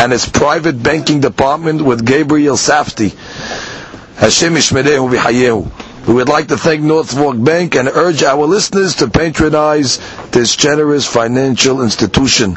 and its private banking department with Gabriel Safti. Hashem Ishmerehu V'Hayehu. We would like to thank North Bank and urge our listeners to patronize this generous financial institution.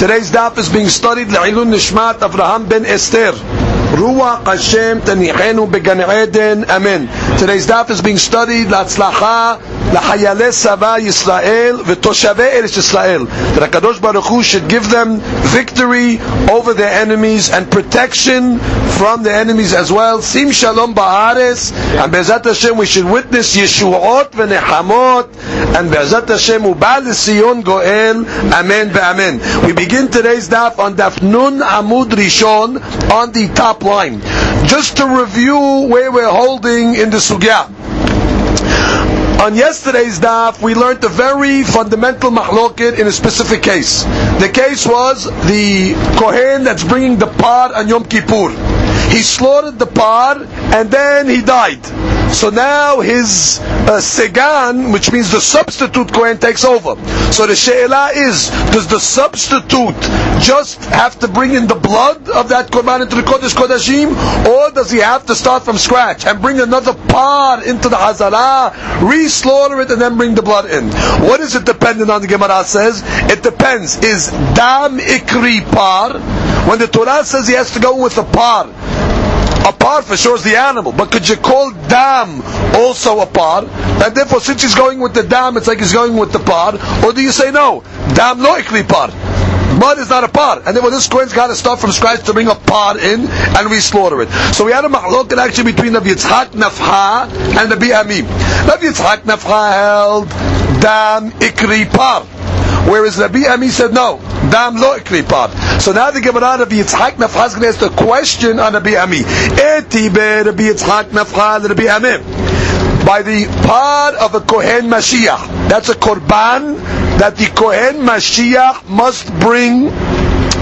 Today's daf is being studied Le'ilun Nishmat Avraham ben Esther. Ruach Hashem Tanichenu Began Eden. Amen. Today's daf is being studied Latzlacha Lahayale Sava Yisrael V'Toshave Eretz Yisrael. That HaKadosh Baruch Hu should give them victory over their enemies and protection from the enemies as well. Sim Shalom Ba'ares. And Be'ezat Hashem we should witness Yeshuot V'Nechamot. And Be'ezat Hashem Ubal Sion Goel. Amen Ve'amen. We begin today's daf on Daf Nun Amud Rishon on the top line. Just to review where we're holding in the Sugya. On yesterday's daf, we learned a very fundamental mahloket in a specific case. The case was the Kohen that's bringing the par on Yom Kippur. He slaughtered the par and then he died. So now his uh, segan, which means the substitute Kohen, takes over. So the she'ela is, does the substitute just have to bring in the blood of that korban into the Kodesh Kodashim, or does he have to start from scratch and bring another par into the Hazara, re-slaughter it, and then bring the blood in? What is it dependent on, the Gemara says? It depends. Is dam ikri par? When the Torah says he has to go with a par, a par for sure is the animal, but could you call dam also a par? And therefore, since he's going with the dam, it's like he's going with the par. Or do you say no? Dam lo ikli par. Mud is not a par, and therefore this Kohen's got to start from scratch to bring a par in and we slaughter it. So we had a mahloket actually between the Yitzhak Nafha and the Bi'amim. Rabbi Yitzhak Nafha held dam ikri par. Whereas Rabbi Ami said no, dam lo ikri. So now the Gemara Rabbi Yitzhak Nafha is going to ask the question on Rabbi Ami. Eti be Rabbi Yitzhak Nafha Rabbi Ami. By the part of a Kohen Mashiach. That's a korban that the Kohen Mashiach must bring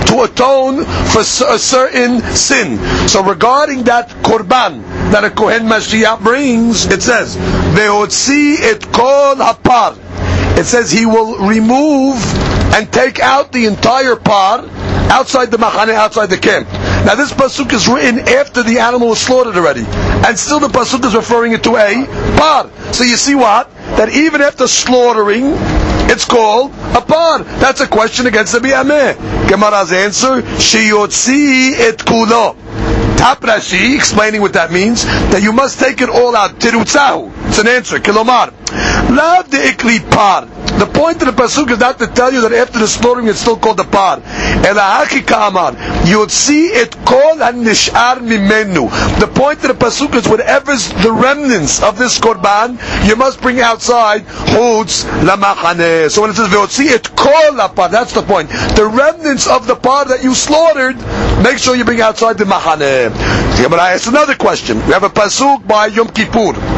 to atone for a certain sin. So regarding that korban that a Kohen Mashiach brings, it says, "Ve'otzi et kol hapar." It says he will remove and take out the entire par outside the machane, outside the camp. Now this pasuk is written after the animal was slaughtered already, and still the pasuk is referring it to a par. So you see what? That even after slaughtering, it's called a par. That's a question against the Biyameh. Gemara's answer: Shiyotzi et kulo. Tap Rashi, explaining what that means, that you must take it all out. Tirutzahu. It's an answer. Kilomar. Lav de ikri par. The point of the pasuk is not to tell you that after the slaughtering it's still called the par. Kamar. You'd see it called an nishar mimenu. The point of the pasuk is whatever's the remnants of this korban, you must bring outside chutz lamachane. So when it says ve'otzi it kol par, that's the point. The remnants of the par that you slaughtered, make sure you bring outside the machane. But I ask another question. We have a pasuk by Yom Kippur.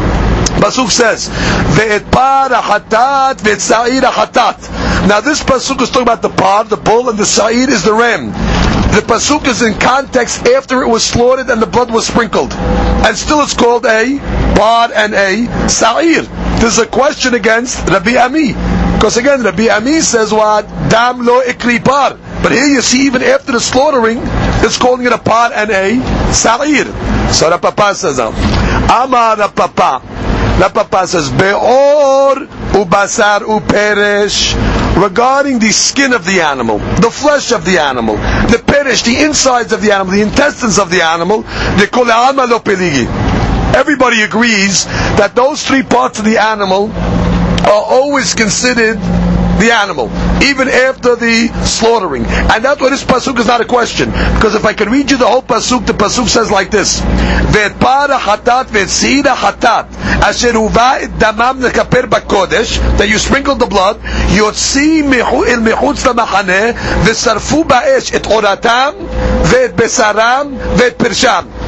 Pasuk says, "Ve'et par hatat ve'et sa'ir hatat." Now this pasuk is talking about the par, the bull, and the sa'ir is the ram. The pasuk is in context after it was slaughtered and the blood was sprinkled, and still it's called a par and a sa'ir. There's a question against Rabbi Ami, because again Rabbi Ami says what dam lo ikri par. But here you see, even after the slaughtering, it's calling it a par and a sa'ir. So the Papa says, um, Amar Papa. The Papa says, Be'or ubasar uperesh. Regarding the skin of the animal, the flesh of the animal, the perish, the insides of the animal, the intestines of the animal, call it lo peligi. everybody agrees that those three parts of the animal are always considered the animal, even after the slaughtering. And that's why this pasuk is not a question. Because if I can read you the whole pasuk, the pasuk says like this: "Ve'para hatat ve'tzira hatat asher uva et damam lekaper bakodesh." That you sprinkle the blood, yotzi el mechutz lamachaneh ve'sarfu ba'esh et oratam ve'et besaram ve'et pirsham.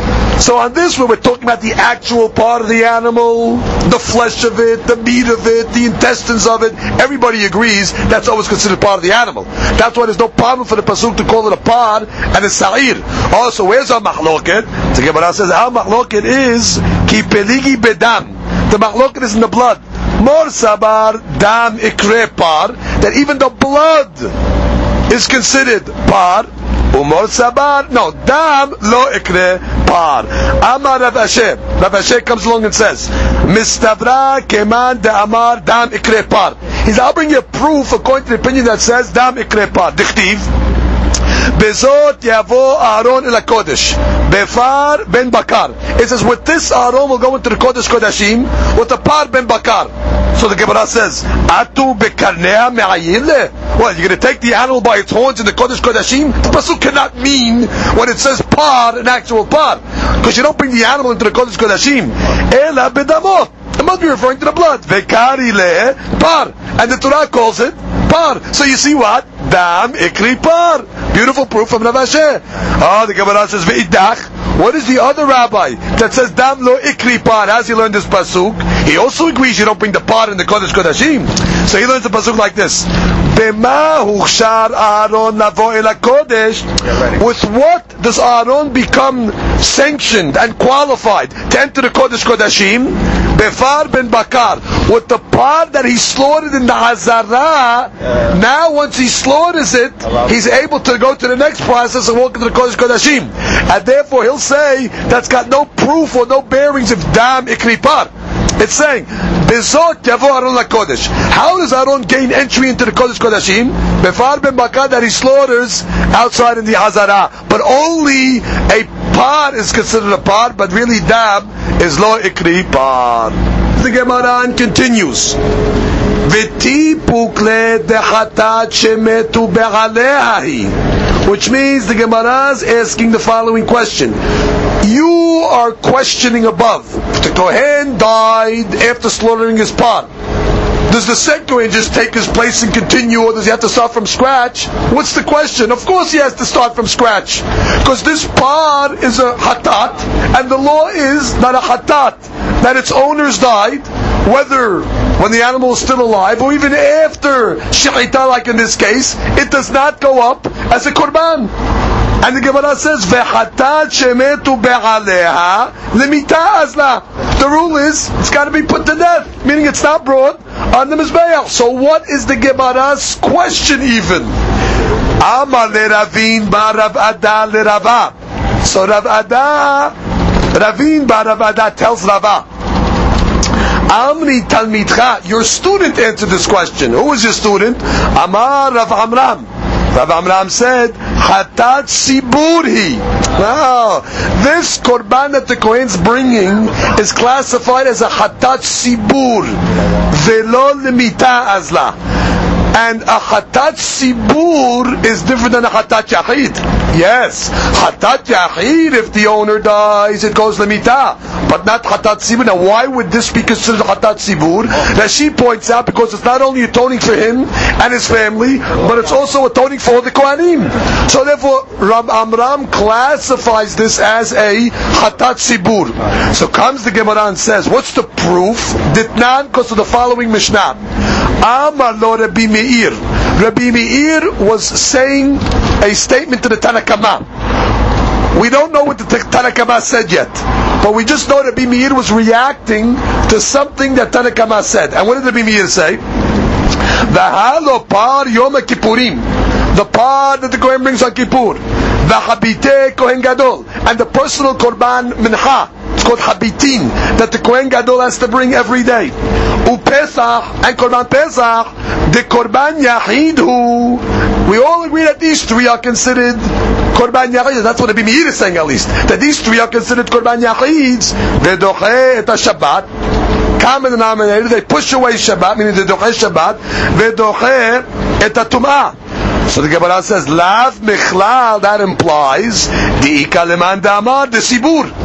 So on this one, we're talking about the actual part of the animal, the flesh of it, the meat of it, the intestines of it. Everybody agrees that's always considered part of the animal. That's why there's no problem for the pasuk to call it a pod and a sa'ir. Also, where's our mahloket? The Gemara says our mahloket is ki peligi bedam. The mahloket is in the blood. Mor sabar dam ikre par. That even the blood is considered par. Umor sabar, no, dam lo ikre par. Amar Rav Ashi. Rav Ashi comes along and says, Mistavra keman de amar dam ikre par. He's, I'll bring you a proof according to the opinion that says dam ikre par. Dichtiv. Bezot yavo Aaron el Kodesh. Befar ben Bakar. It says, with this Aaron will go into the Kodesh Kodashim, with the par ben Bakar. So the Gemara says, Atu bekarnea me'ayile? What, you're going to take the animal by its horns in the Kodesh Kodashim? The Pasuk cannot mean, when it says par, an actual par. Because you don't bring the animal into the Kodesh Kodashim. Ela bedamot. It must be referring to the blood. Vekari le par. And the Torah calls it par. So you see what? Dam ikri par. Beautiful proof from Rav Ashi. Oh, the Gemara says ve'idach. What is the other rabbi that says dam lo ikri par? Does he learn this pasuk? He also agrees you don't bring the par in the Kodesh Kodashim. So he learns the pasuk like this. Bema huchshar Aaron el kodesh. With what does Aaron become sanctioned and qualified to enter the Kodesh Kodashim? Befar ben Bakar. With the part that he slaughtered in the Hazara, now once he slaughters it, he's able to go to the next process and walk into the Kodesh Kodashim. And therefore he'll say that's got no proof or no bearings of Dam Ikripar. It's saying, Bezot yavo Aaron lakodesh. How does Aaron gain entry into the Kodesh Kodashim? Befar ben Bakar that he slaughters outside in the Hazara. But only a par is considered a par, but really dam is lo ikri par. The Gemara continues. V'ti pukle dechatat shemetu be'alehahi. Which means the Gemara is asking the following question. You are questioning above. The Kohen died after slaughtering his pot. Does the second Kohen just take his place and continue, or does he have to start from scratch? What's the question? Of course he has to start from scratch. Because this par is a hatat, and the law is not a hatat, that its owners died, whether when the animal is still alive, or even after shechita, like in this case, it does not go up as a korban. And the Gemara says, "Vechatat shemetu be'aleha lemita azla." The rule is it's got to be put to death, meaning it's not brought on the mizbeach. So what is the Gemara's question even? Amar leRavin bar Rav Ada leRava. So Rav Ada, Ravin bar Rav Ada tells Rava. Amri Talmidcha, your student answered this question. Who was your student? Amar Rav Amram. Rav Amram said, Hatat Siburhi. Now, this korban that the Kohen's bringing is classified as a Hatat Sibur. Velo limita azla. And a Hatat Sibur is different than a Hatat Yahid. Yes, Hatat Yahid, if the owner dies, it goes limita. But not Hatat Sibur. Now, why would this be considered Hatat Sibur? That she points out because it's not only atoning for him and his family, but it's also atoning for the Kohanim. So therefore, Ram Amram classifies this as a Hatat Sibur. So comes the Gemara and says, what's the proof? Ditnan, because of the following Mishnah. Amar lo Rabbi Meir. Rabbi Meir was saying a statement to the Tanakama. We don't know what the Tanakama said yet, but we just know Rabbi Meir was reacting to something that Tanakama said. And what did Rabbi Meir say? V'halo par Yom Kippurim. The par that the Kohen brings on Kippur. the habite Kohen Gadol. And the personal Korban Mincha. It's called Habitin. That the Kohen Gadol has to bring every day. Upesach and Korban Pesach. The Korban Yahid. We all agree that these three are considered korban yachid. That's what the Meir is saying at least. That these three are considered korban yachids. Vedoche et Shabbat. Common denominator. They push away Shabbat, meaning the doche Shabbat. Vedoche et Tum'ah. So the Gemara says, Lav Michlal, that implies the Ikaleman Damar, the Sibur.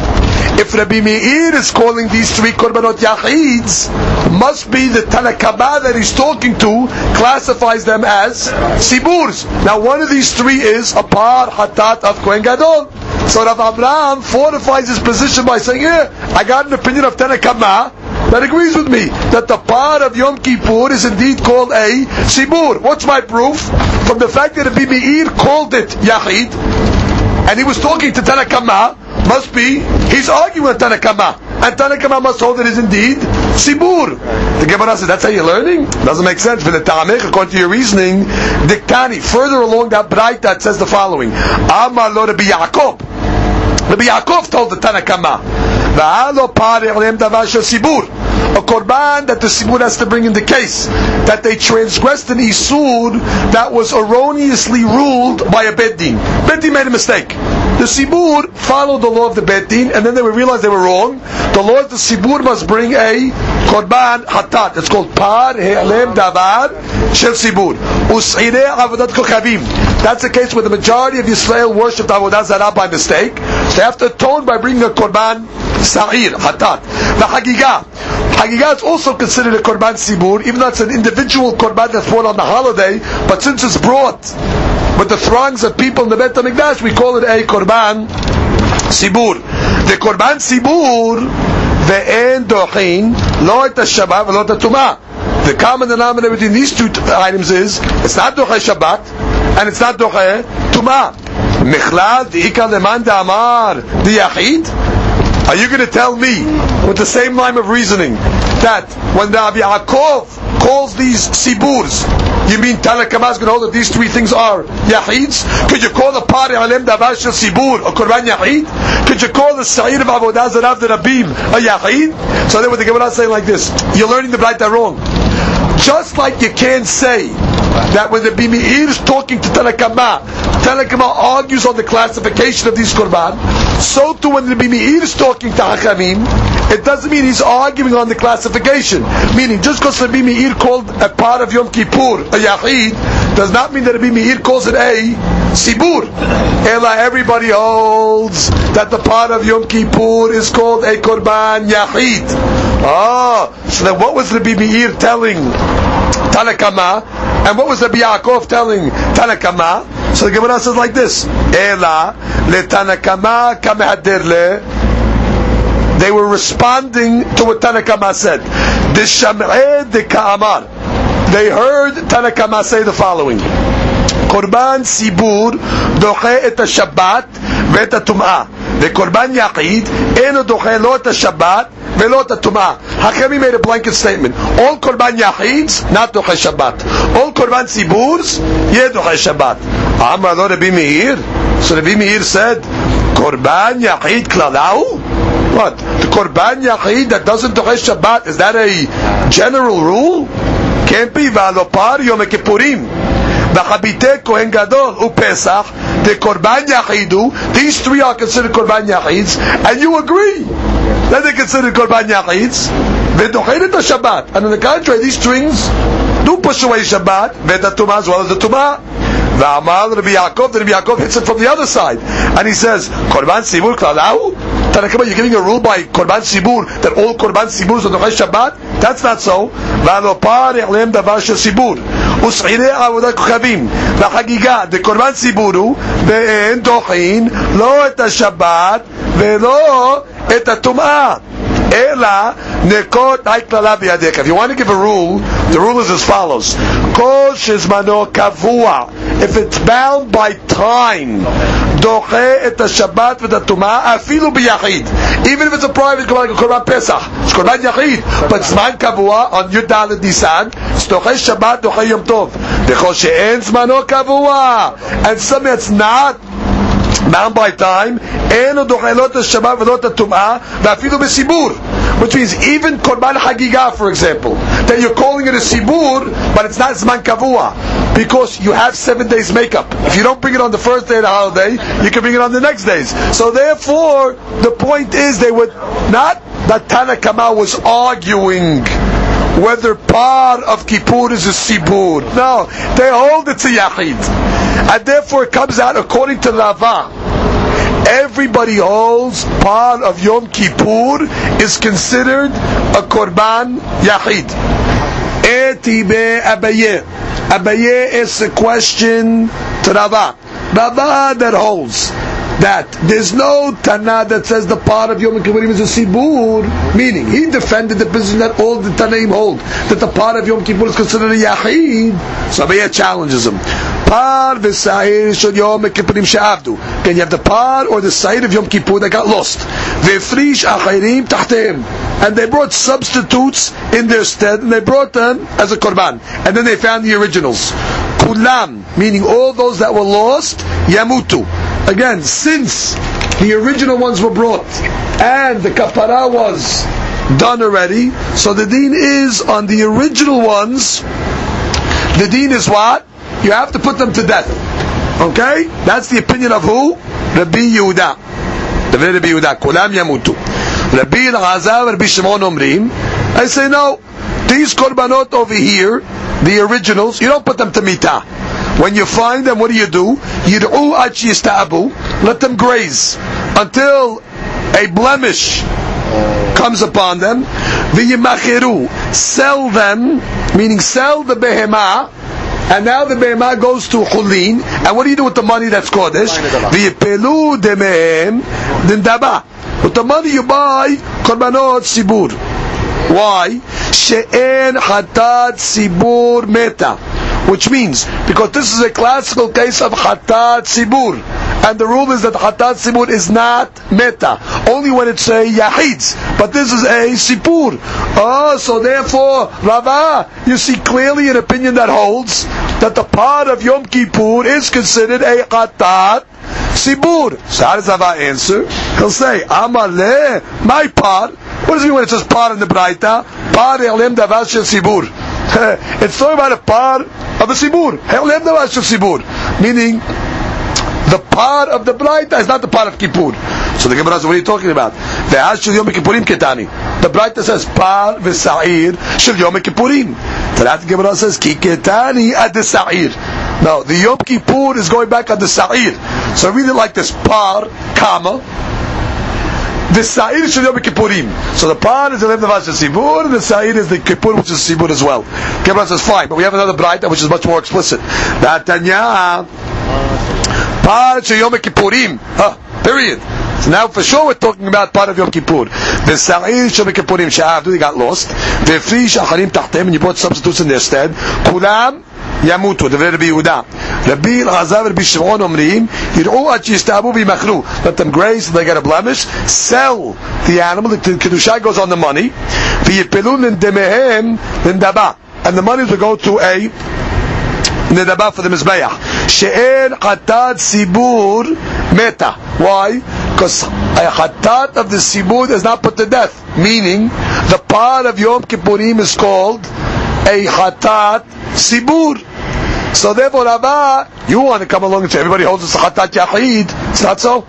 If Rabbi Meir is calling these three Korbanot Yachids, must be the Tanakama that he's talking to classifies them as Siburs. Now one of these three is a par hatat of Kohen Gadol. So Rav Amram fortifies his position by saying, yeah, I got an opinion of Tanakama that agrees with me that the part of Yom Kippur is indeed called a Sibur. What's my proof? From the fact that Rabbi Meir called it Yachid, and he was talking to Tanakama, must be he's arguing with Tanakama, and Tanakama must hold it is indeed Sibur. The Gemara says that's how you're learning. Doesn't make sense for the Ta'amech according to your reasoning. Diktani further along that bright that says the following: Amar lo Rabbi Yaakov. Rabbi Yaakov told the Tanakama, "Va'alo pari alem davar sibur." a korban that the sibur has to bring in the case that they transgressed an isur that was erroneously ruled by a beddin. Beddin made a mistake. The sibur followed the law of the beddin, and then they realized they were wrong. The law of the sibur must bring a korban hatat. It's called par he'alem davar shel sibur. Us'ire avodat kochavim. That's the case where the majority of Israel worshipped avodah zarah by mistake. They have to atone by bringing a korban sa'ir hatat. The hagigah. Hagigah is also considered a korban sibur, even though it's an individual korban that's brought on the holiday. But since it's brought with the throngs of people in the Bet HaMikdash, we call it a korban sibur. The korban sibur ve'en dochin lo et Shabbat v'lo et Tumah. The common denominator between these two items is it's not doche Shabbat and it's not doche Tumah. Michlal di'ika leman da'amar di'yachid. Are you going to tell me, with the same line of reasoning, that when the Rabbi Yaakov calls these siburs, you mean Tanakama is going to hold that these three things are yahids? Could you call the pari alem davar shel sibur a korban yahid? Could you call the sa'ir of avodah zarav the rabim a yahid? So then what the Gemara is saying like this, you're learning the Braita wrong. Just like you can't say that when the Bimi'ir is talking to Tanakama, Tanakama argues on the classification of these Qurban, so too when the Bimi'ir is talking to Hakamim, it doesn't mean he's arguing on the classification. Meaning, just because the Bimi'ir called a part of Yom Kippur a Yahid, does not mean that the Bimi'ir calls it a Sibur. Ela, everybody holds that the part of Yom Kippur is called a Korban Yahid. Ah, so then what was the Meir telling Tanakama? And what was the Yaakov telling Tanakama? So the Gemara says like this: Ela le Tanakama kamehadirle. They were responding to what Tanakama said. The Sham'eh de Ka'amar. They heard Tanakama say the following. קורבן סיבור דוחה את השבת ואת הטומאה וקורבן יחיד אינו דוחה לא את השבת ולא את הטומאה. Hakami made a blanket statement. All korban yachids, not doche Shabbat. All korban tziburs, yeah doche Shabbat. Amar lo Rabbi Meir. So Rabbi Meir said, korban yachid klalau? What? The korban yachid that doesn't doche Shabbat, is that a general rule? Can't be. V'alopar yom kippurim. V'chabite Kohen Gadol uPesach, the Korban Yachidu. These three are considered Korban Yachids, and you agree that they considered Korban Yachids. V'dochet the Shabbat, and on the contrary, these strings do push away Shabbat, v'et Tumah as well as the Tumah. V'amal Rabbi Yaakov, the Rabbi Yaakov hits it from the other side, and he says, Korban Sibur Klalau. Tanakama, you're giving a rule by Korban Sibur that all Korban Sibur are Dochai Shabbat? That's not so. V'alopar ya'lem davar shel Sibur. ושעירי עבודת כוכבים בחגיגה דקורבן ציבור הוא ואין דוחין לא את השבת ולא את הטומאה אלא נקוט היי כללה בידיך. If you want to give a rule, the rule is as follows. כל שזמנו קבוע, if it's bound by time, דוחה את השבת ואת הטומאה אפילו ביחיד. Even if it's a private קורבן, קורבן פסח, it's קורבן יחיד, but זמן קבוע, on י"ד ניסן, דוחה שבת, דוחה יום טוב. וכל שאין זמנו קבוע, and something that's not bound by time, אין עוד דוחה לא את השבת ולא את הטומאה, ואפילו בסיבור. Which means even Korban Hagigah, for example, that you're calling it a Sibur, but it's not Zman Kavua. because you have seven days makeup. If you don't bring it on the first day of the holiday, you can bring it on the next days. So therefore, the point is they would not that Tanakama was arguing whether part of Kippur is a Sibur. No, they hold it's a Yahid. And therefore it comes out according to Rava. Everybody holds part of Yom Kippur is considered a Korban Yahid. Abaye is a question to Rava. Rava that holds that there's no Tana that says the part of Yom Kippurim is a Sibur, meaning he defended the position that all the Tanaim hold, that the part of Yom Kippur is considered a Yahid. So Abaye challenges him. Par v'sa'ir shel Yom Kippurim she'avdu. Then you have the par or the sa'ir of Yom Kippur that got lost. V'frish achayrim tahteim. And they brought substitutes in their stead, and they brought them as a korban. And then they found the originals. Kulam, meaning all those that were lost, yamutu. Again, since the original ones were brought, and the kapara was done already, so the deen is on the original ones, the deen is what? You have to put them to death. Okay? That's the opinion of who? Rabbi Yehuda. The very Rabbi Yehuda. Kulam yamutu. Rabbi Elazar, Rabbi Shimon Omrim. I say no. These korbanot over here, the originals, you don't put them to mitah. When you find them, what do you do? Yid'u achi. Let them graze until a blemish comes upon them. V'yimachiru. Sell them, meaning sell the behemah, and now the behemah goes to chulin. And what do you do with the money that's kodesh? V'yipelu demehem dindaba. With the money you buy korbanot sibur. Why? She'en hatat sibur meta. Which means, because this is a classical case of hatat sibur. And the rule is that hatat sibur is not meta. Only when it's a yahid. But this is a sibur. Oh, so therefore, Rava, you see clearly an opinion that holds that the part of Yom Kippur is considered a hatat sibur. So how does Rava answer? He'll say, Amar le, my part. What does it mean when it says par in the Braita? Par e'lem davar shel sibur. it's talking about a part of a sibur. E'lem davar shel sibur. Meaning, the part of the Braita is not the part of Kippur. So the Gemara says, what are you talking about? Ve'az shel yom kippurim ketani. The Braita says, par v'sa'ir shel yom kippurim. The Gemara says, ki ketani ad sa'ir. Now, the Yom Kippur is going back on the Sa'ir. So I really like this par, comma, the Sa'ir shel Yom Kippurim. So the par is the Lev Navash Sibur, and the Sa'ir is the Kippur, which is Sibur as well. Gemara says, fine, but we have another Braita, which is much more explicit. That Tanya, par Yom Kippurim. Huh, period. So now for sure we're talking about part of Yom Kippur. The Sa'ir shel Yom Kippurim she'avdu, they got lost. The Free shacharim tachtem, and you brought substitutes in their stead. Kulam, ימותו, דברי רבי יהודה. רבי אלעזר ורבי שמעון אומרים, יראו עד שיסתאבו וימכרו. Let them graze, they get a blemish. Sell the animal, the kedusha goes on the money. ויפלו לנדמיהם לנדבה. And the money will go to a נדבה for the מזבח. שאין חטאת ציבור מתה. Why? Because a Hatat of the Sibur is not put to death. Meaning, the part of Yom Kippurim is called a Hatat Sibur. So therefore, Rava, you want to come along and say, everybody holds it's a Hatat yachid. It's not so.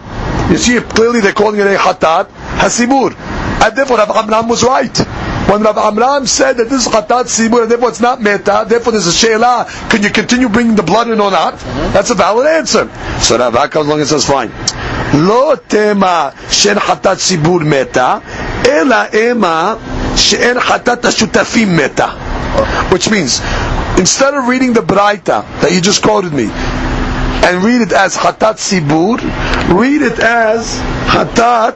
You see, clearly they're calling it a Hatat Hasibur. And therefore, Rav Amram was right. When Rav Amram said that this is Hatat Sibur, and therefore it's not Meta, therefore there's a Sheila, can you continue bringing the blood in or not? That's a valid answer. So Rabbah comes along and says, fine. לא תמה שאין חטאת ציבור מתה, אלא אמה שאין חטאת השותפים מתה. Which means, instead of reading the Braita that you just quoted me, and read it as Hatat Sibur, read it as Hatat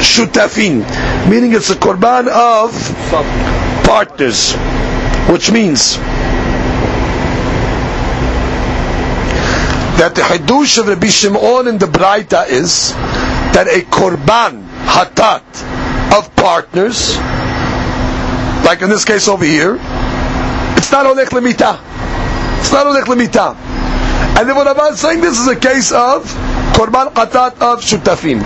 Shutafin, meaning it's a korban of partners, which means that the Hidush of Rabbi Shimon in the Braita is that a korban Hatat of partners, like in this case over here, it's not olech lemita. It's not olech lemita. And then what about saying this is a case of korban Hatat of shutafim.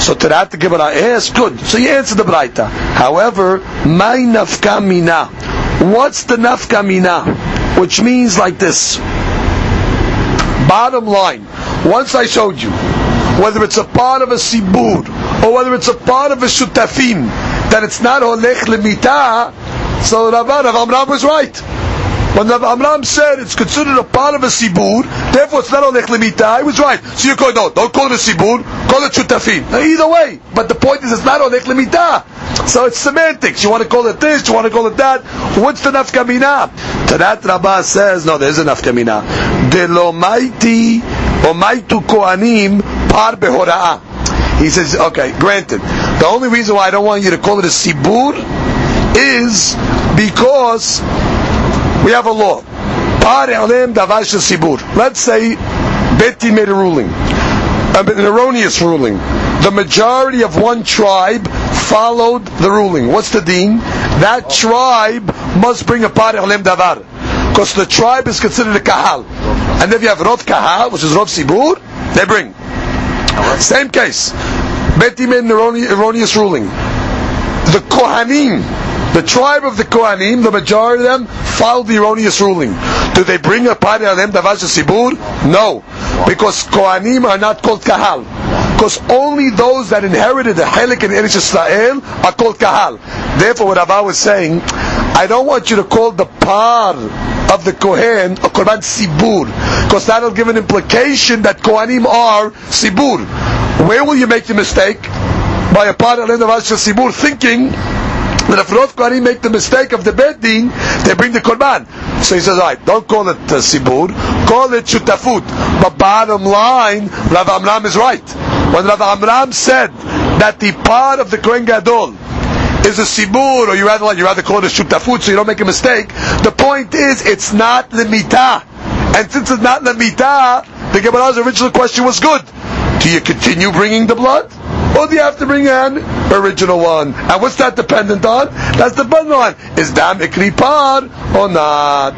So that the Gemara asks, good. So you answer the Braita. However, my nafka mina. What's the nafka mina? Which means like this. Bottom line, once I showed you whether it's a part of a sibur or whether it's a part of a shutafim, that it's not holech lemita, so Rav Amram was right. When Rav Amram said it's considered a part of a sibur, therefore it's not holech lemita, he was right. So you call no, don't call it a sibur, call it shutafim. Either way, but the point is it's not holech lemita. So it's semantics. You want to call it this, you want to call it that. What's the nafkamina? To that Rabbah says, no, there's a nafkamina. De lo maiti or kohanim par behora'ah. He says, okay, granted. The only reason why I don't want you to call it a sibur is because we have a law. Par alem davash sibur. Let's say Betty made a ruling, uh, an erroneous ruling. The majority of one tribe followed the ruling. What's the deen? That tribe must bring a par davar. Because the tribe is considered a kahal. And if you have Rov Kahal, which is Rov Sibur, they bring. Same case. Beti made an erroneous ruling. The Kohanim, the tribe of the Kohanim, the majority of them, followed the erroneous ruling. Do they bring a party on them Davash Sibur? No. Because Kohanim are not called Kahal. Because only those that inherited the Helik and Eretz Israel are called Kahal. Therefore, what Abba was saying, I don't want you to call the par of the Kohen a Korban Sibur, because that'll give an implication that Kohanim are Sibur. Where will you make the mistake? By a part of the Sibur, thinking that if Rav Kohanim make the mistake of the bed din, they bring the Korban. So he says, alright, don't call it uh, Sibur, call it Shutafut. But bottom line, Rav Amram is right. When Rav Amram said that the part of the Kohen Gadol is a sibur, or you rather you rather call it a shutafut, so you don't make a mistake. The point is, it's not limita, and since it's not limita, the Gemara's original question was good. Do you continue bringing the blood, or do you have to bring an original one? And what's that dependent on? That's dependent on is dam ikripar or not.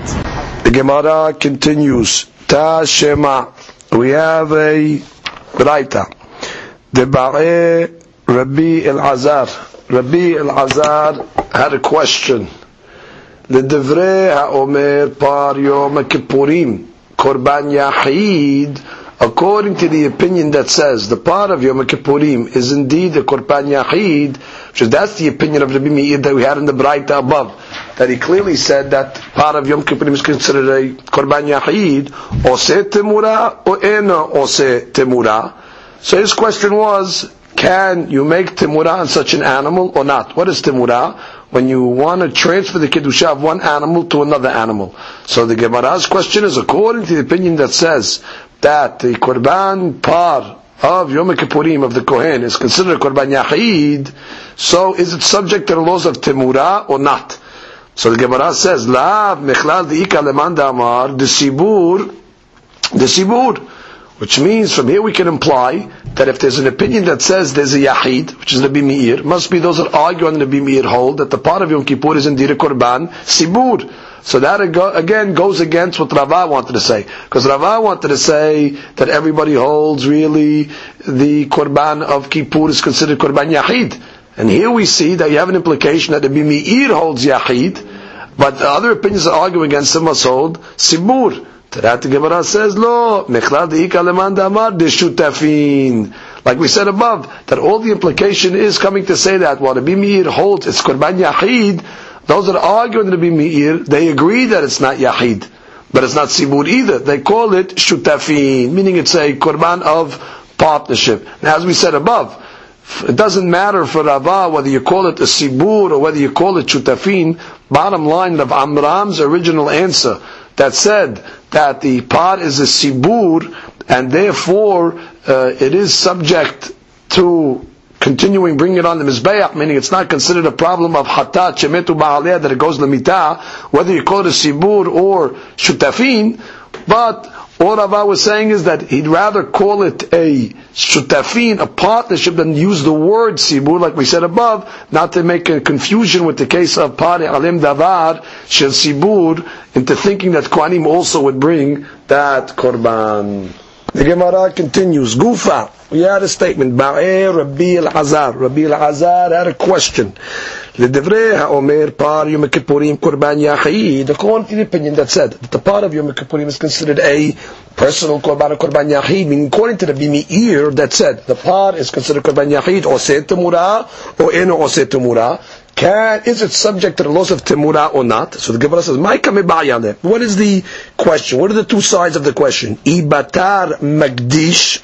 The Gemara continues. Ta shema. We have a braita. The Rabbi El-Azar. Rabbi Elazar had a question. לדברי האומר par יום הכיפורים, korban yahid, according to the opinion that says the part of Yom Kippurim is indeed a korban yahid, which is that's the opinion of Rabbi Meir that we had in the Braita above, that he clearly said that part of Yom Kippurim is considered a korban yahid, ose temura or ena ose temura. So his question was, can you make timura on such an animal or not? What is timura? When you want to transfer the kedusha of one animal to another animal. So the Gemara's question is, according to the opinion that says that the korban par of Yom Kippurim of the Kohen is considered a korban yachid, so is it subject to the laws of timura or not? So the Gemara says, Lav mechlal di'ika leman amar the sibur, the sibur. Which means from here we can imply that if there's an opinion that says there's a Yahid, which is Rabbi Meir, must be those that argue on Rabbi Meir hold that the part of Yom Kippur is indeed a Korban, Sibur. So that again goes against what Rava wanted to say. Because Rava wanted to say that everybody holds really the Korban of Kippur is considered Korban Yahid. And here we see that you have an implication that Rabbi Meir holds Yahid, but the other opinions that argue against him must hold Sibur. Tarat Gemara says, Lo, Mechlad Leman Damar Deshutafin. Like we said above, that all the implication is coming to say that while Rabbi Meir holds it's Korban Yahid, those that are arguing Rabbi Meir, they agree that it's not Yahid. But it's not Sibur either. They call it Shutafin, meaning it's a Korban of partnership. Now, as we said above, it doesn't matter for Rava whether you call it a Sibur or whether you call it Shutafin. Bottom line of Amram's original answer that said that the pot is a sibur, and therefore uh, it is subject to continuing bringing it on the mizbeach, meaning it's not considered a problem of hatat shemetu ba'aleh that it goes lemita, whether you call it a sibur or shutafin, but all Rava was saying is that he'd rather call it a shutafin, a partnership, than use the word sibur, like we said above, not to make a confusion with the case of pari alim davar shel sibur, into thinking that Kohanim also would bring that korban. The Gemara continues. Gufa. We had a statement. by Rabbi Elazar. Rabbi Elazar had a question. לדברי האומר par according to the opinion that said that the part of Yom Kippurim is considered a personal korban or korban yahid, meaning according to the Bimi'ir that said the part is considered korban yahid or se temura or eno or se temura, can, is it subject to the laws of Temura or not? So the Gemara says, What is the question? What are the two sides of the question? Ibatar Magdish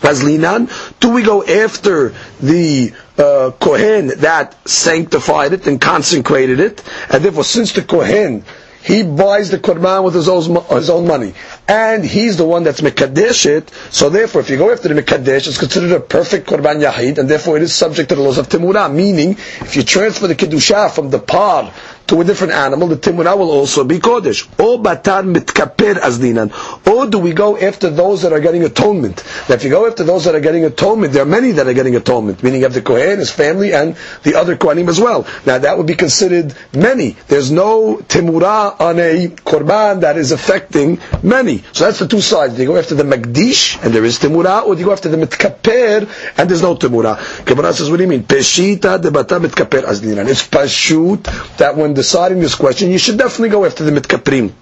Azlinan? Do we go after the uh, Kohen that sanctified it and consecrated it? And therefore, since the Kohen he buys the korban with his own, his own money. And he's the one that's Mekadesh it. So therefore, if you go after the Mekadesh, it's considered a perfect korban yahid, and therefore it is subject to the laws of Timurah. Meaning, if you transfer the Kedusha from the par to a different animal, the timura will also be kodesh. Or batar mitkaper azlinan. Or do we go after those that are getting atonement? Now, if you go after those that are getting atonement, there are many that are getting atonement, meaning have the kohen, his family, and the other kohanim as well. Now, that would be considered many. There's no timura on a korban that is affecting many. So that's the two sides. Do you go after the magdish, and there is timura, or do you go after the mitkaper, and there's no timura? Gemara says, what do you mean? Peshita de batar mitkaper azlinan. It's pashut that when deciding this question, you should definitely go after the mitkaprim.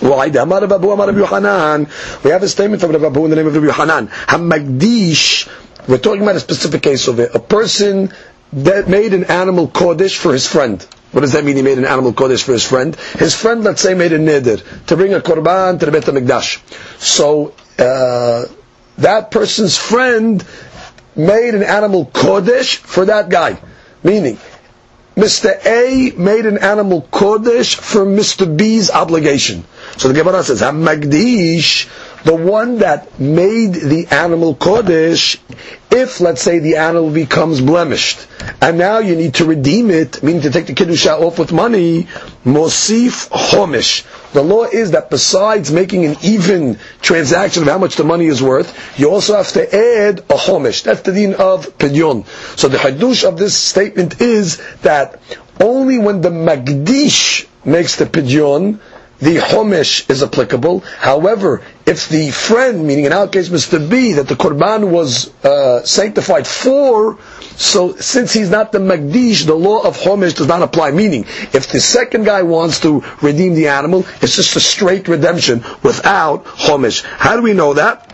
Why? We have a statement from Rabbi in the name of Rabbi Yohanan. Hamagdish, we're talking about a specific case of it. A person that made an animal kodesh for his friend. What does that mean? He made an animal kodesh for his friend. His friend, let's say, made a neder to bring a korban to the Beit Hamikdash. So uh, that person's friend made an animal kodesh for that guy. Meaning, Mr. A made an animal kodesh for Mr. B's obligation. So the Gemara says, Hamagdish, the one that made the animal kodesh, if let's say the animal becomes blemished, and now you need to redeem it, meaning to take the kiddusha off with money, mosif homish. The law is that besides making an even transaction of how much the money is worth, you also have to add a homish. That's the din of pidyon. So the hadush of this statement is that only when the magdish makes the pidyon, the homish is applicable. However, if the friend, meaning in our case Mr. B, that the korban was uh, sanctified for, so since he's not the magdish, the law of homish does not apply. Meaning, if the second guy wants to redeem the animal, it's just a straight redemption without homish. How do we know that?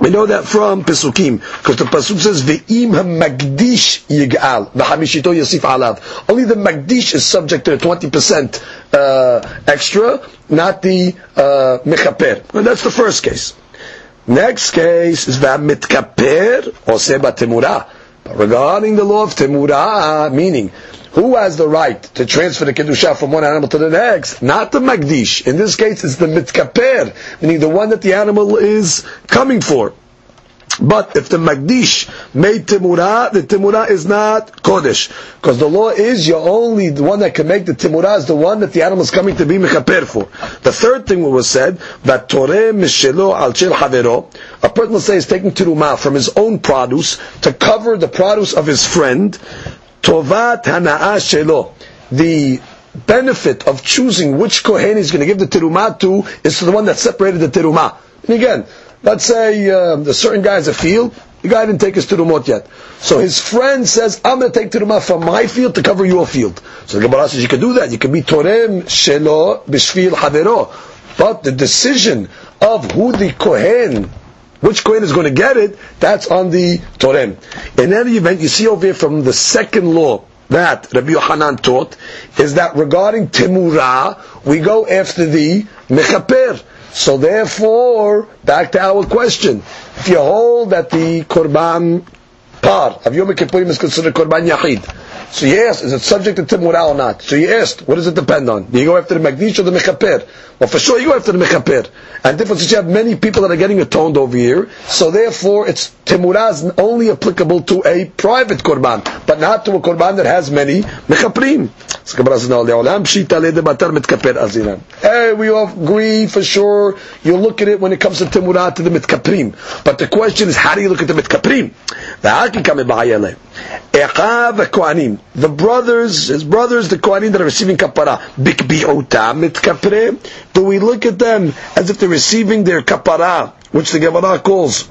We know that from Pesukim, because the Pasuk says, Ve'im ha-magdish yig'al, v'hamishito yasif alav. Only the magdish is subject to a 20% uh, extra, not the uh. Well, that's the first case. Next case is v'mitkaper, or seba temura. Regarding the law of temura, meaning, who has the right to transfer the kedusha from one animal to the next? Not the magdish. In this case, it's the mitkaper, meaning the one that the animal is coming for. But if the Magdish made Timurah, the Timurah is not Kodesh. Because the law is you're only the one that can make the Timurah is the one that the animal is coming to be Mechaper for. The third thing was said, that Toreh Mishelo Al Chil Havero, a person will say is taking Tirumah from his own produce to cover the produce of his friend, Tovat Hana'ah Shelo. The benefit of choosing which Kohen he's going to give the Tirumah to is to the one that separated the Tirumah. And again, let's say uh, a certain guy has a field, the guy didn't take his Tirumot yet. So his friend says, I'm going to take Tirumah from my field to cover your field. So the Gemara says, you can do that. You can be Torem Shelo Bishvil Havero. But the decision of who the Kohen which coin is going to get it, that's on the Torem. In any event, you see over here from the second law that Rabbi Yohanan taught, is that regarding Timurah, we go after the Mechaper. So therefore, back to our question. If you hold that the Korban par of Yom Kippurim is considered Korban Yachid, so you asked, is it subject to Timurah or not? So you asked, what does it depend on? Do you go after the Magdish or the Mechaper? Well, for sure you go after the Mechaper. And difference is you have many people that are getting atoned over here, so therefore it's Timurah is only applicable to a private Korban, but not to a Korban that has many Mechaprim. Hey, we all agree for sure. You look at it when it comes to Timurah to the Mitkaprim. But the question is, how do you look at the Mitkaprim? The brothers, his brothers, the Kohanim that are receiving kapara. Do we look at them as if they're receiving their kapara which the Gemara calls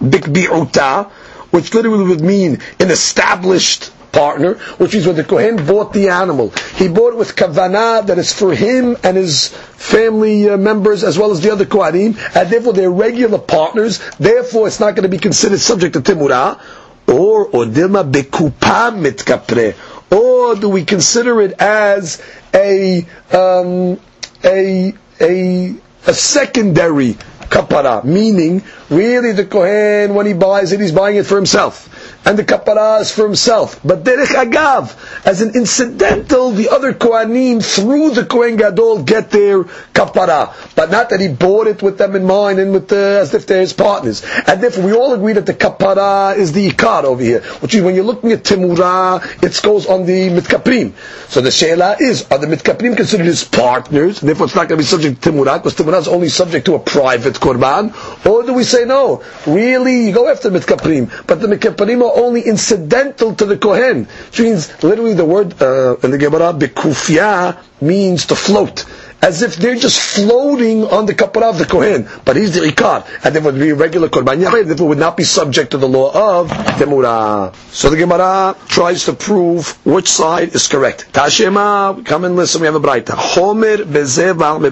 bikbi'uta, which literally would mean an established partner, which means when the Kohen bought the animal, he bought it with kavanah that is for him and his family uh, members as well as the other Kohanim, and therefore they're regular partners, therefore it's not going to be considered subject to Timurah, or odilma bekupa mitkapre, or do we consider it as a, um, a, a, a secondary kapara, meaning really the Kohen, when he buys it, he's buying it for himself and the kapara is for himself. But derech agav, as an incidental, the other kohanim through the kohen gadol get their kapara, but not that he bought it with them in mind and with the, as if they're his partners. And therefore, we all agree that the kapara is the ikar over here, which means when you're looking at timura, it goes on the mitkaprim. So the sheila is: Are the mitkaprim considered his partners? And therefore, it's not going to be subject to timura because timura is only subject to a private korban. Or do we say no? Really, you go after mitkaprim, but the mitkaprim only incidental to the Kohen. Which means, literally the word uh, in the Gemara, bekufya, means to float. As if they're just floating on the kapara of the Kohen. But he's the Ikar. And therefore would be a regular Korban Yachid, therefore would not be subject to the law of Temura. So the Gemara tries to prove which side is correct. Tashema, come and listen, we have a bright. Homer bezeval me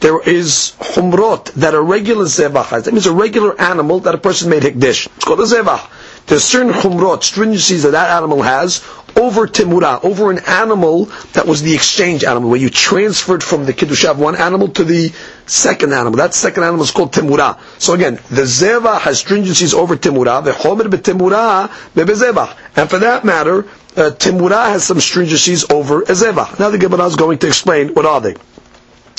there is humrot that a regular zebach has. That means a regular animal that a person made hikdish. It's called a zebach. There's certain chumrot, stringencies that that animal has over timura, over an animal that was the exchange animal, where you transferred from the kiddush of one animal to the second animal. That second animal is called timura. So again, the zeva has stringencies over timura, the chomer betimura bebezeva. And for that matter, uh, timura has some stringencies over zeva. Now the Gemara is going to explain what are they.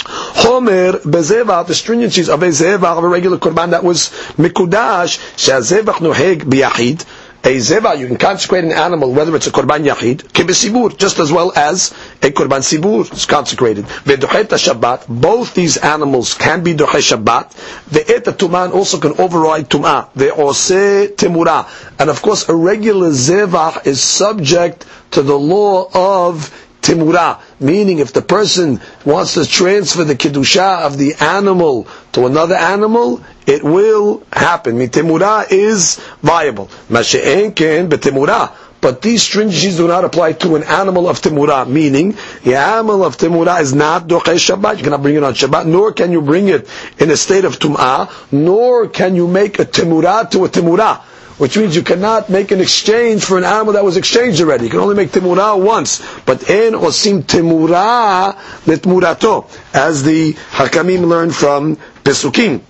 Homer bezeva, the stringencies of a zeva of a regular korban that was mikudash, shazevach noheg biyachid. A zeva, you can consecrate an animal, whether it's a korban yachid, kibesibur, just as well as a korban sibur is consecrated. Ve'dochet Shabbat, both these animals can be doche Shabbat. Ve'et tuman also can override tum'ah. Ve'ose temura. And of course, a regular zeva is subject to the law of timura, meaning if the person wants to transfer the kedusha of the animal to another animal, it will happen. Timura is viable. Mashe'enken betimura. But these stringencies do not apply to an animal of timura, meaning the animal of timura is not doche Shabbat. You cannot bring it on Shabbat, nor can you bring it in a state of tum'ah, nor can you make a timura to a timura which means you cannot make an exchange for an animal that was exchanged already. You can only make timura once. But en osim timura letmurato, as the Hakamim learned from Pesukim.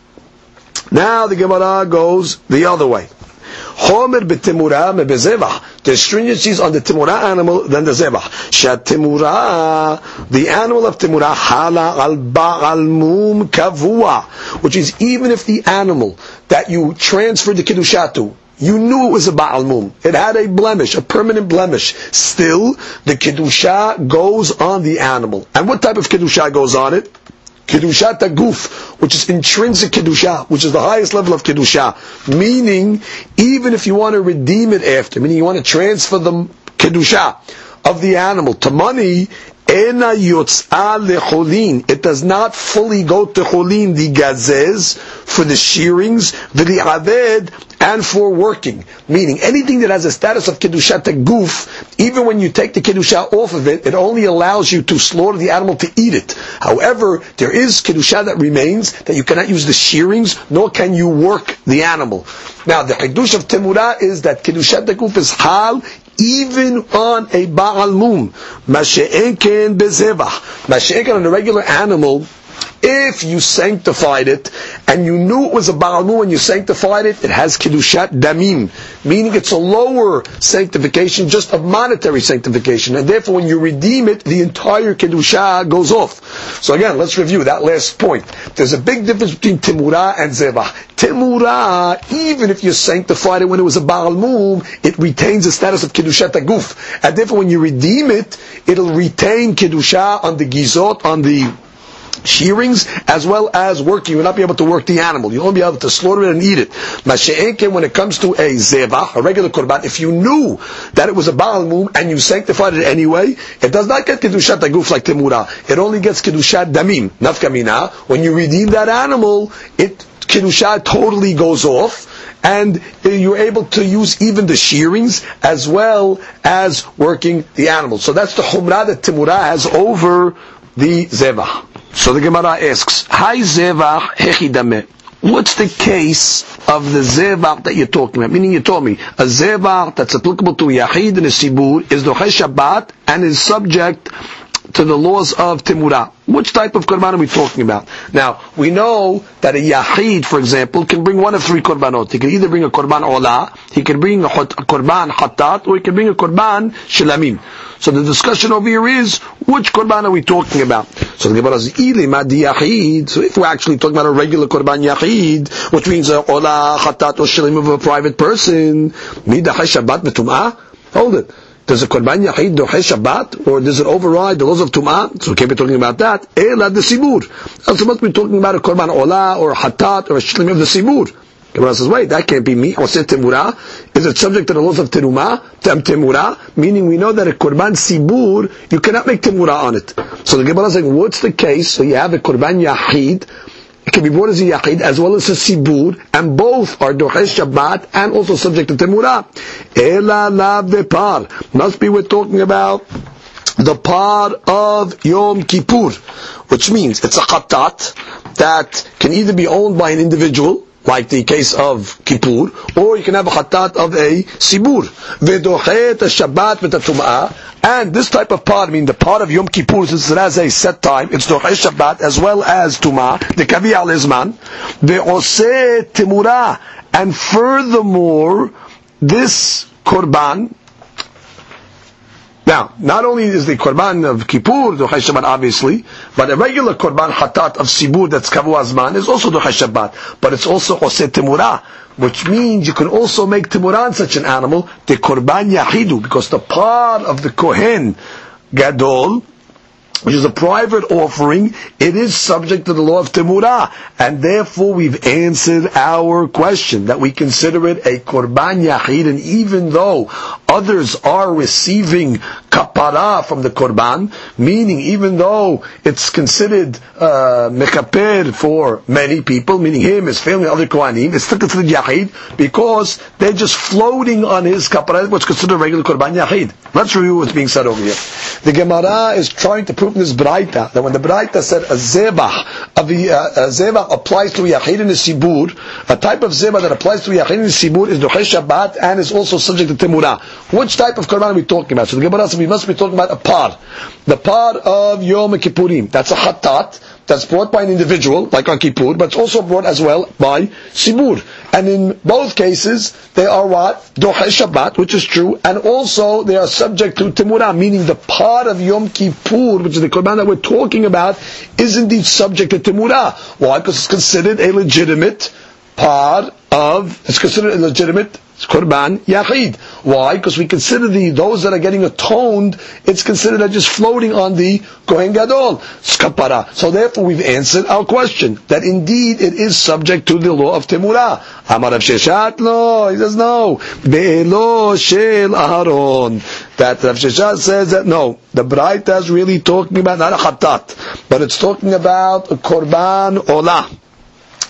Now the Gemara goes the other way. Homer betimura mebezevah. The stringencies on the timura animal than the zebah. Shatimura, the animal of timura, hala al ba'al mum kavua, which is even if the animal that you transferred the kiddusha to you knew it was a Baal Mum. It had a blemish, a permanent blemish. Still, the Kedusha goes on the animal. And what type of Kedusha goes on it? Kedusha Taguf, which is intrinsic Kedusha, which is the highest level of Kedusha. Meaning, even if you want to redeem it after, meaning you want to transfer the Kedusha of the animal to money. It does not fully go to cholin, the gazez, for the shearings, the aved, and for working. Meaning, anything that has a status of kedushat goof, even when you take the kedusha off of it, it only allows you to slaughter the animal to eat it. However, there is kedusha that remains, that you cannot use the shearings, nor can you work the animal. Now, the hadush of temura is that kedushat goof is hal, even on a Baal Mum. Mashe'enken bezevach. Mashe'enken on a regular animal, if you sanctified it and you knew it was a Baalmu when you sanctified it, it has Kiddushat Damim, meaning it's a lower sanctification, just a monetary sanctification. And therefore, when you redeem it, the entire Kiddusha goes off. So again, let's review that last point. There's a big difference between Timura and Zebah. Timura, even if you sanctified it when it was a Baalmu, it retains the status of Kiddushat Aguf. And therefore, when you redeem it, it'll retain Kiddusha on the Gizot, on the shearings as well as working. You will not be able to work the animal. You'll only be able to slaughter it and eat it. Mashe'enke, when it comes to a zevach, a regular korban, if you knew that it was a Baal Mum and you sanctified it anyway, it does not get Kedushat Aguf like Temura. It only gets Kedushat Damim, Nafkamina. When you redeem that animal, it Kedushat totally goes off and you're able to use even the shearings as well as working the animal. So that's the humrah that Timurah has over the zevach. So the Gemara asks, Hi zevach hechidame. What's the case of the zevach that you're talking about? Meaning you told me, a zevach that's applicable to Yahid and a Sibur is Doche Shabbat and is subject to the laws of Timurah. Which type of korban are we talking about? Now, we know that a Yahid, for example, can bring one of three korbanot. He can either bring a korban olah, he can bring a, korban or he can bring a korban shilamim. So the discussion over here is, which korban are we talking about? So the Gemara says. So if we're actually talking about a regular korban Yahid, which means a hatat, or shilamim of a private person, midachai shabbat betum'ah? Hold it. Does a Korban Yachid doche Shabbat, or does it override the laws of Tum'ah? So we can't be talking about that. Ela the Sibur. Also must be talking about a Korban Olah, or a Hatat, or a Shlim of the Sibur. Gemara says, wait, that can't be me. Oseh Temura. Is it subject to the laws of Teruma? Tem Temura? Meaning we know that a Korban Sibur, you cannot make Temura on it. So the Gemara is saying, what's the case? So you have a Korban Yachid, can be brought as a yachid as well as a sibur, and both are dochesh Shabbat and also subject to temura. Ela lav de par. Must be we're talking about the par of Yom Kippur, which means it's a khatat that can either be owned by an individual, like the case of Kippur, or you can have a khatat of a sibur. V'dochet Shabbat v'tatum'ah, and this type of part, I mean the part of Yom Kippur, since it has a set time, it's Dochesh Shabbat as well as Tumah, the Kavi al Izman, Ve'oseh Timura, and furthermore, this Korban, now, not only is the korban of Kippur Duchai Shabbat, obviously, but a regular korban hatat of Sibur that's Kavu Azman is also Duchai Shabbat, but it's also Ose Timura, which means you can also make Timura on such an animal, the korban Yahidu, because the part of the Kohen Gadol, which is a private offering, it is subject to the law of Temurah. And therefore we've answered our question, that we consider it a Korban Yahid, and even though others are receiving kapara from the Korban, meaning even though it's considered uh, mekaper for many people, meaning him, his family, other Kohanim, it's still considered Yahid, because they're just floating on his kapara, what's considered regular Korban Yahid. Let's review what's being said over here. The Gemara is trying to prove from this Braita that when the Braita said a zebach, a, a zebach applies to Yachid in the Sibur, a type of zebach that applies to Yachid in the Sibur is Duchesh Shabbat and is also subject to Temurah. Which type of Korban are we talking about? So the Gemara says we must be talking about a par. The par of Yom Kippurim. That's a Hatat that's brought by an individual, like on Kippur, but it's also brought as well by Sibur. And in both cases, they are what? Doche Shabbat, which is true, and also they are subject to Timurah, meaning the part of Yom Kippur, which is the Korban that we're talking about, is indeed subject to Timurah. Why? Because it's considered a legitimate part of, it's considered a it's Korban Yachid. Why? Because we consider the those that are getting atoned, it's considered as just floating on the Kohen Gadol. Skapara. So therefore we've answered our question, that indeed it is subject to the law of Temurah. Amar Rav Sheshat, no, he says no. Be'elo shel Aharon. That Rav Sheshat says that no, the Braita is really talking about not a Khatat, but it's talking about a Korban Olah.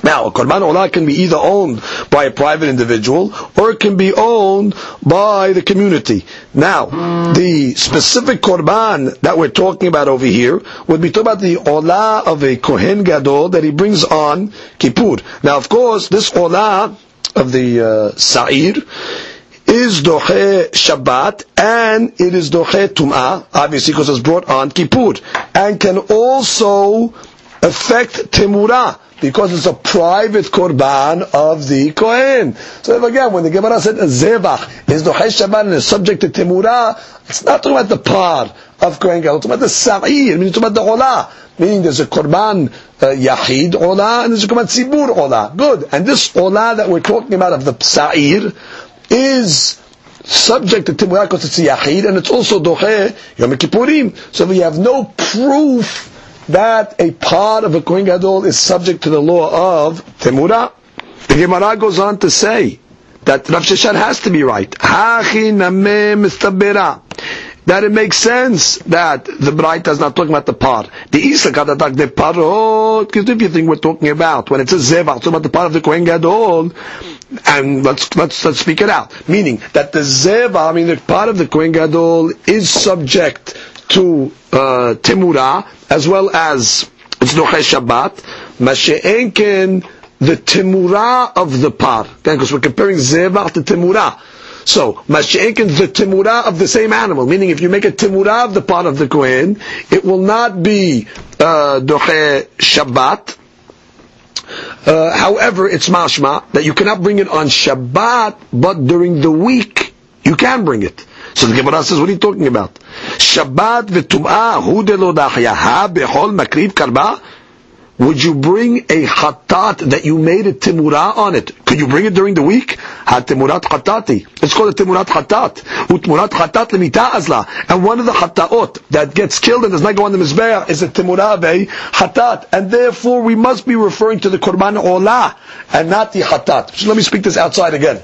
Now, a korban olah can be either owned by a private individual or it can be owned by the community. Now, the specific korban that we're talking about over here would be talking about the olah of a kohen gadol that he brings on Kippur. Now, of course, this olah of the uh, sa'ir is doche Shabbat and it is doche Tum'ah, obviously because it's brought on Kippur, and can also affect Temurah because it's a private korban of the Kohen. So again, when the Gemara said a zevach is the Shabbat and is subject to Temurah, it's not talking about the par of Kohen Gadol, it's about the sa'ir, meaning it's about the olah. Meaning there's a korban uh, yahid olah and there's a korban tzibur olah. Good. And this olah that we're talking about of the sa'ir is subject to Temurah because it's a yahid and it's also doche Yom Kippurim. So we have no proof that a part of a Kohen Gadol is subject to the law of Temura. The Gemara goes on to say that Rav Sheshet has to be right. That it makes sense that the Braita is not talking about the part. The Isa Kadatak the parot, because if you think we're talking about, when it says Zevach, talking about the part of the Kohen Gadol, and let's, let's, let's speak it out. Meaning that the Zeva, I mean the part of the Kohen Gadol is subject to uh, Timura, as well as it's Doche Shabbat, Mashe'enken, the Timura of the par. Because we're comparing Zevach to Timura. So, Mashi'ekin, the timura of the same animal, meaning if you make a timura of the part of the Kohen, it will not be uh, Shabbat. Uh, however, it's mashma that you cannot bring it on Shabbat, but during the week you can bring it. So the Gemara says, what are you talking about? Shabbat v'tum'ah hu de lo ha bechol makriv karba would you bring a chatat that you made a timura on it? Could you bring it during the week? Ha timurat chatati. It's called a timurat chatat. Utmurat chatat lemita azla. And one of the chataot that gets killed and does not go on the mizbeach is a timura be chatat. And therefore we must be referring to the korban olah and not the chatat. So let me speak this outside again.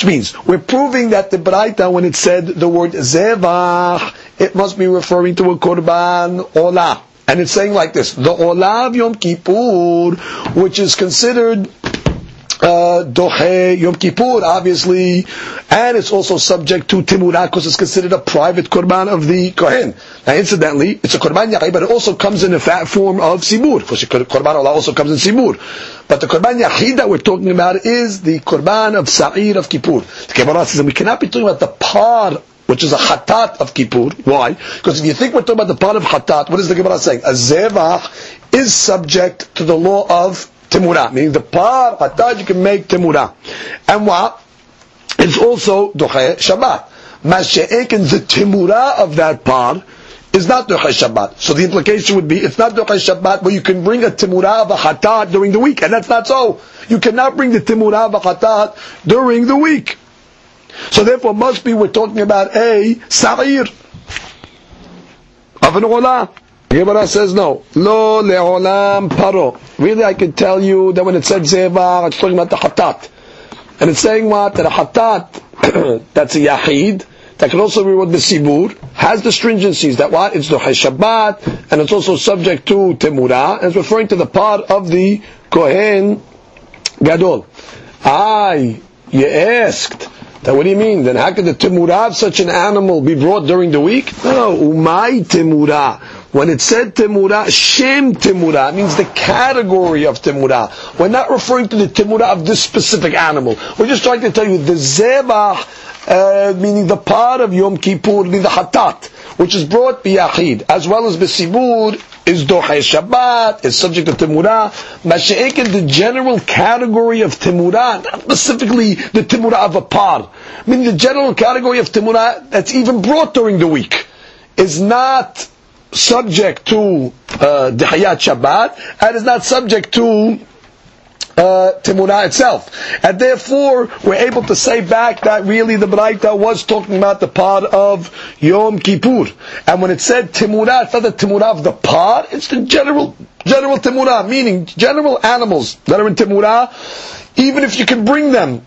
Which means we're proving that the Braita, when it said the word zevach, it must be referring to a korban olah. And it's saying like this, the Olav Yom Kippur, which is considered Dohe Yom Kippur, obviously, and it's also subject to Timurah because it's considered a private Korban of the Kohen. Now, incidentally, it's a Korban Yachid, but it also comes in the fat form of Sibur, because Korban Olah also comes in simur. But the Korban Yachid that we're talking about is the Korban of Sa'ir of Kippur. The Gemara says that we cannot be talking about the par which is a chatat of Kippur. Why? Because if you think we're talking about the part of chatat, what is the Gemara saying? A zevach is subject to the law of timura, meaning the part chatat you can make timura. And what? It's also doche Shabbat. Mashe'ekin, the timura of that part, is not Ducha Shabbat. So the implication would be, it's not Ducha Shabbat, but you can bring a Timurah of a Chatat during the week, and that's not so. You cannot bring the Timurah of a Chatat during the week. So therefore, must be we're talking about a sa'ir of an olah. Gemara says no. Lo le'olam paro. Really, I can tell you that when it said zeva, it's talking about the hatat. And it's saying what? That a hatat, that's a yahid, that can also be what the sibur, has the stringencies that what? It's the Shabbat, and it's also subject to temura, and it's referring to the part of the Kohen Gadol. I, you asked, then what do you mean? Then how could the timura of such an animal be brought during the week? No, umay timura. When it said timura, shem timura, means the category of timura. We're not referring to the timura of this specific animal. We're just trying to tell you the zebah, uh, meaning the part of Yom Kippur, the hatat, which is brought biyachid, as well as besibur, is Dohay Shabbat, is subject to Timurah. Masha'ekin, the general category of Timura, not specifically the Timura of a par. I mean, the general category of Timura that's even brought during the week is not subject to uh, Dihayat Shabbat, and is not subject to uh, itself. And therefore, we're able to say back that really the Braita was talking about the part of Yom Kippur. And when it said Timura, it's not the Timura of the part, it's the general, general Timura, meaning general animals that are in Timuna, even if you can bring them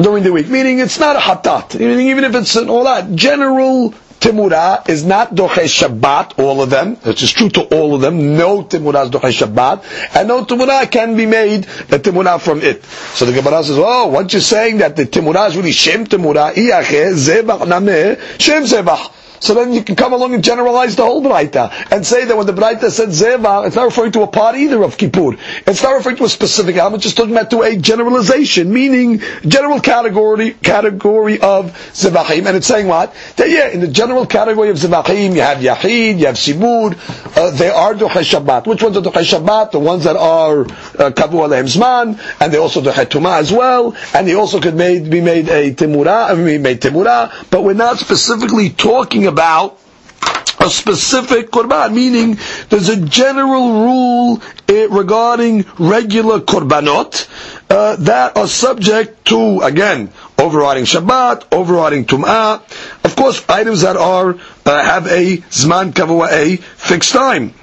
during the week. Meaning it's not a hatat. Meaning even if it's an all that general Timura is not Doche Shabbat, all of them, which is true to all of them. No Timura is Doche Shabbat, and no Timura can be made a Timura from it. So the Gemara says, oh, what you're saying that the Timura is really Shem Timura, Iyache, Zebach Nameh, Shem Zebach. So then you can come along and generalize the whole Braita and say that when the Braita said Zeva, it's not referring to a part either of Kippur. It's not referring to a specific it's just talking about to a generalization, meaning general category category of Zevachim. And it's saying what? That yeah, in the general category of Zevachim, you have Yahid, you have Sibur, uh, they are Duchai Shabbat. Which ones are Duchai Shabbat? The ones that are uh, Kavu Aleim Zman, and they also Duchai Tumah as well, and they also could made, be made a Timura, I mean, made Timura, but we're not specifically talking about a specific korban, meaning there's a general rule eh, regarding regular korbanot uh, that are subject to, again, overriding Shabbat, overriding Tum'ah, of course, items that are uh, have a zman kavua, a fixed time.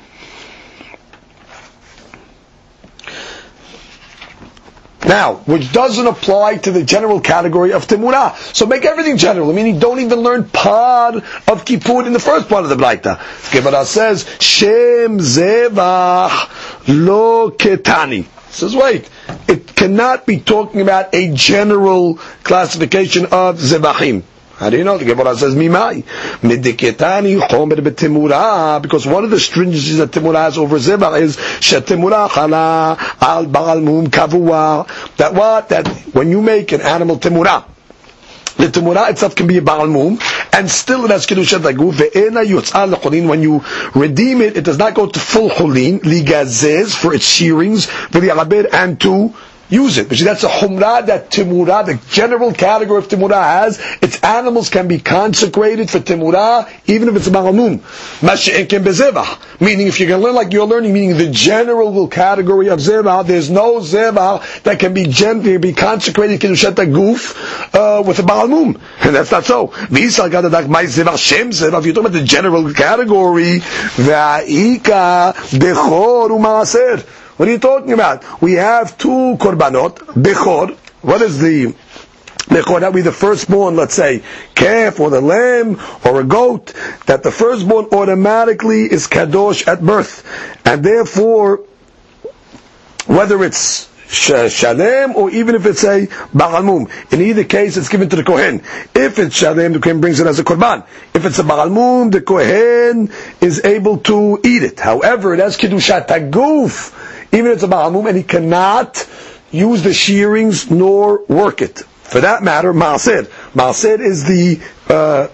Now, which doesn't apply to the general category of Timurah. So make everything general, meaning don't even learn part of Kippur in the first part of the Braita. Gemara says, Shem Zevach Lo Ketani. Says, wait, it cannot be talking about a general classification of Zevachim. How do you know? The Gemara says, Mimai. Midiketani chomer betimura, because one of the stringencies that Timurah has over Zebach is, shetimura chala al baal mum kavua. That what? That when you make an animal Timurah, the Timurah itself can be a Baal Mum, and still it has Kedushat Aguf, ve'ena yotzal l'cholin, when you redeem it, it does not go to full cholin, ligazez, for its shearings, for v'li'alabed, and to use it. But that's a humrah that timurah, the general category of timurah has. Its animals can be consecrated for timurah, even if it's a malamum. Masha'inkin bezevah. Meaning, if going to learn like you're learning, meaning the general category of zevah, there's no zevah that can be gently be consecrated kedushat guf uh, with a malamum, and that's not so. If you're talking about the general category, va'ika bechor u'maaser. What are you talking about? We have two korbanot, bechor. What is the bechor? That would be the firstborn, let's say, calf or the lamb or a goat, that the firstborn automatically is kadosh at birth. And therefore, whether it's shalem or even if it's a bagalmum. In either case, it's given to the kohen. If it's shalem, the kohen brings it as a korban. If it's a bagalmum, the kohen is able to eat it. However, it has kiddushat taguf even if it's a Ma'amum, and he cannot use the shearings nor work it. For that matter, Ma'asir. Ma'asir is the uh,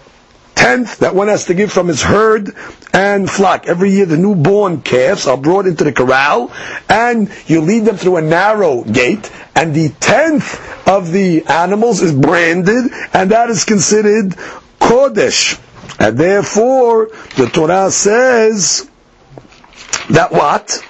tenth that one has to give from his herd and flock. Every year the newborn calves are brought into the corral and you lead them through a narrow gate and the tenth of the animals is branded and that is considered Kodesh. And therefore the Torah says that what?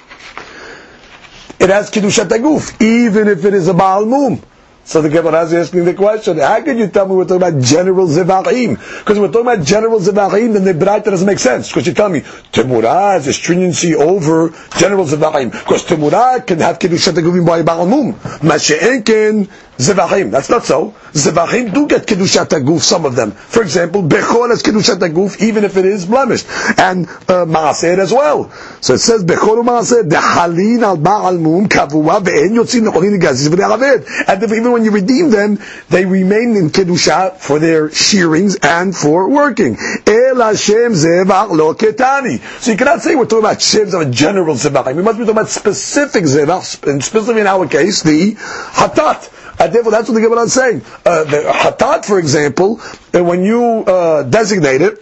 It has Kiddushat Aguf, even if it is a Baal Mum. So the Gemara is asking the question, how can you tell me we're talking about general Zivachim? Because we're talking about general Zivachim, then the Braita doesn't make sense. Because you tell me, Temurah has a stringency over general Zivachim. Because Temurah can have Kiddushat Agufim by Baal Mum. Zevachim. That's not so. Zevachim do get Kedushat Aguf, some of them. For example, Bechor has Kedushat Aguf, even if it is blemished. And uh, Maaser as well. So it says, Bechor Maaser, Dehalin al Baal Mum, Kavua, Ve'en Yotzin Necholin Gazis V'De'alaved. And if, even when you redeem them, they remain in Kedusha for their shearings and for working. El Hashem Zevach Lo Ketani. So you cannot say we're talking about Shevs of a general Zevachim. We must be talking about specific Zevach, and specifically in our case, the Hatat. And therefore, that's what the Gemara is saying. Uh, the hatat, for example, uh, when you uh, designate it,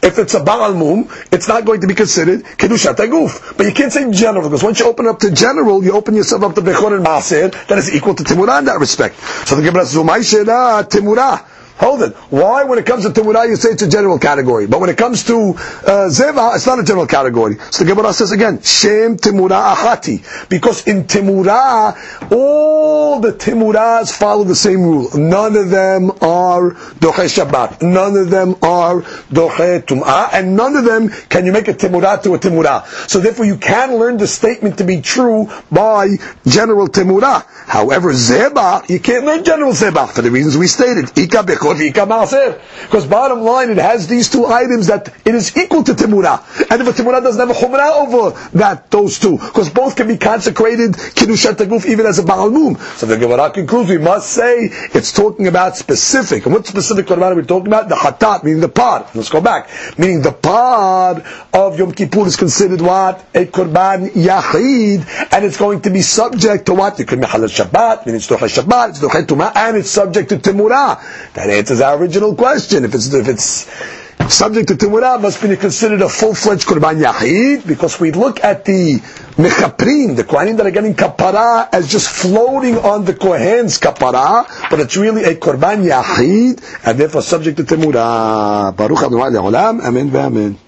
if it's a Baal Mum, it's not going to be considered Kedushat Aguf. But you can't say general, because once you open up to general, you open yourself up to Bechor and Maaser, that is equal to Timurah in that respect. So the Gemara says, Timurah. Hold it. Why, when it comes to Timurah, you say it's a general category, but when it comes to uh, Zeva, it's not a general category. So the Gemara says again, Shem Timurah Ahati, because in Timurah, all the Timurahs follow the same rule. None of them are Doche Shabbat, none of them are Doche Tum'ah, and none of them can you make a Timurah to a Timurah. So therefore, you can learn the statement to be true by general Timurah. However, Zeba, you can't learn general Zeba for the reasons we stated. Because bottom line, it has these two items that it is equal to timura. And if a timura doesn't have a Chumrah over that, those two, because both can be consecrated Kiddushat Taguf even as a Baal Mum. So the Gemara concludes, we must say it's talking about specific. And what specific Korban are we talking about? The Hatat, meaning the part. Let's go back. Meaning the part of Yom Kippur is considered what? A Korban Yahid, and it's going to be subject to what? It could be Halal Shabbat, meaning it's Shabbat, it's Tumah, and it's subject to timura. Answers our original question. If it's, if it's subject to Timurah, must be considered a full-fledged Kurban Yahid, because we look at the Mechaprim, the Kohanim that are getting Kapara, as just floating on the Kohen's Kapara, but it's really a Kurban Yahid, and therefore subject to Timurah. Baruch Adonai Amen ve'amen.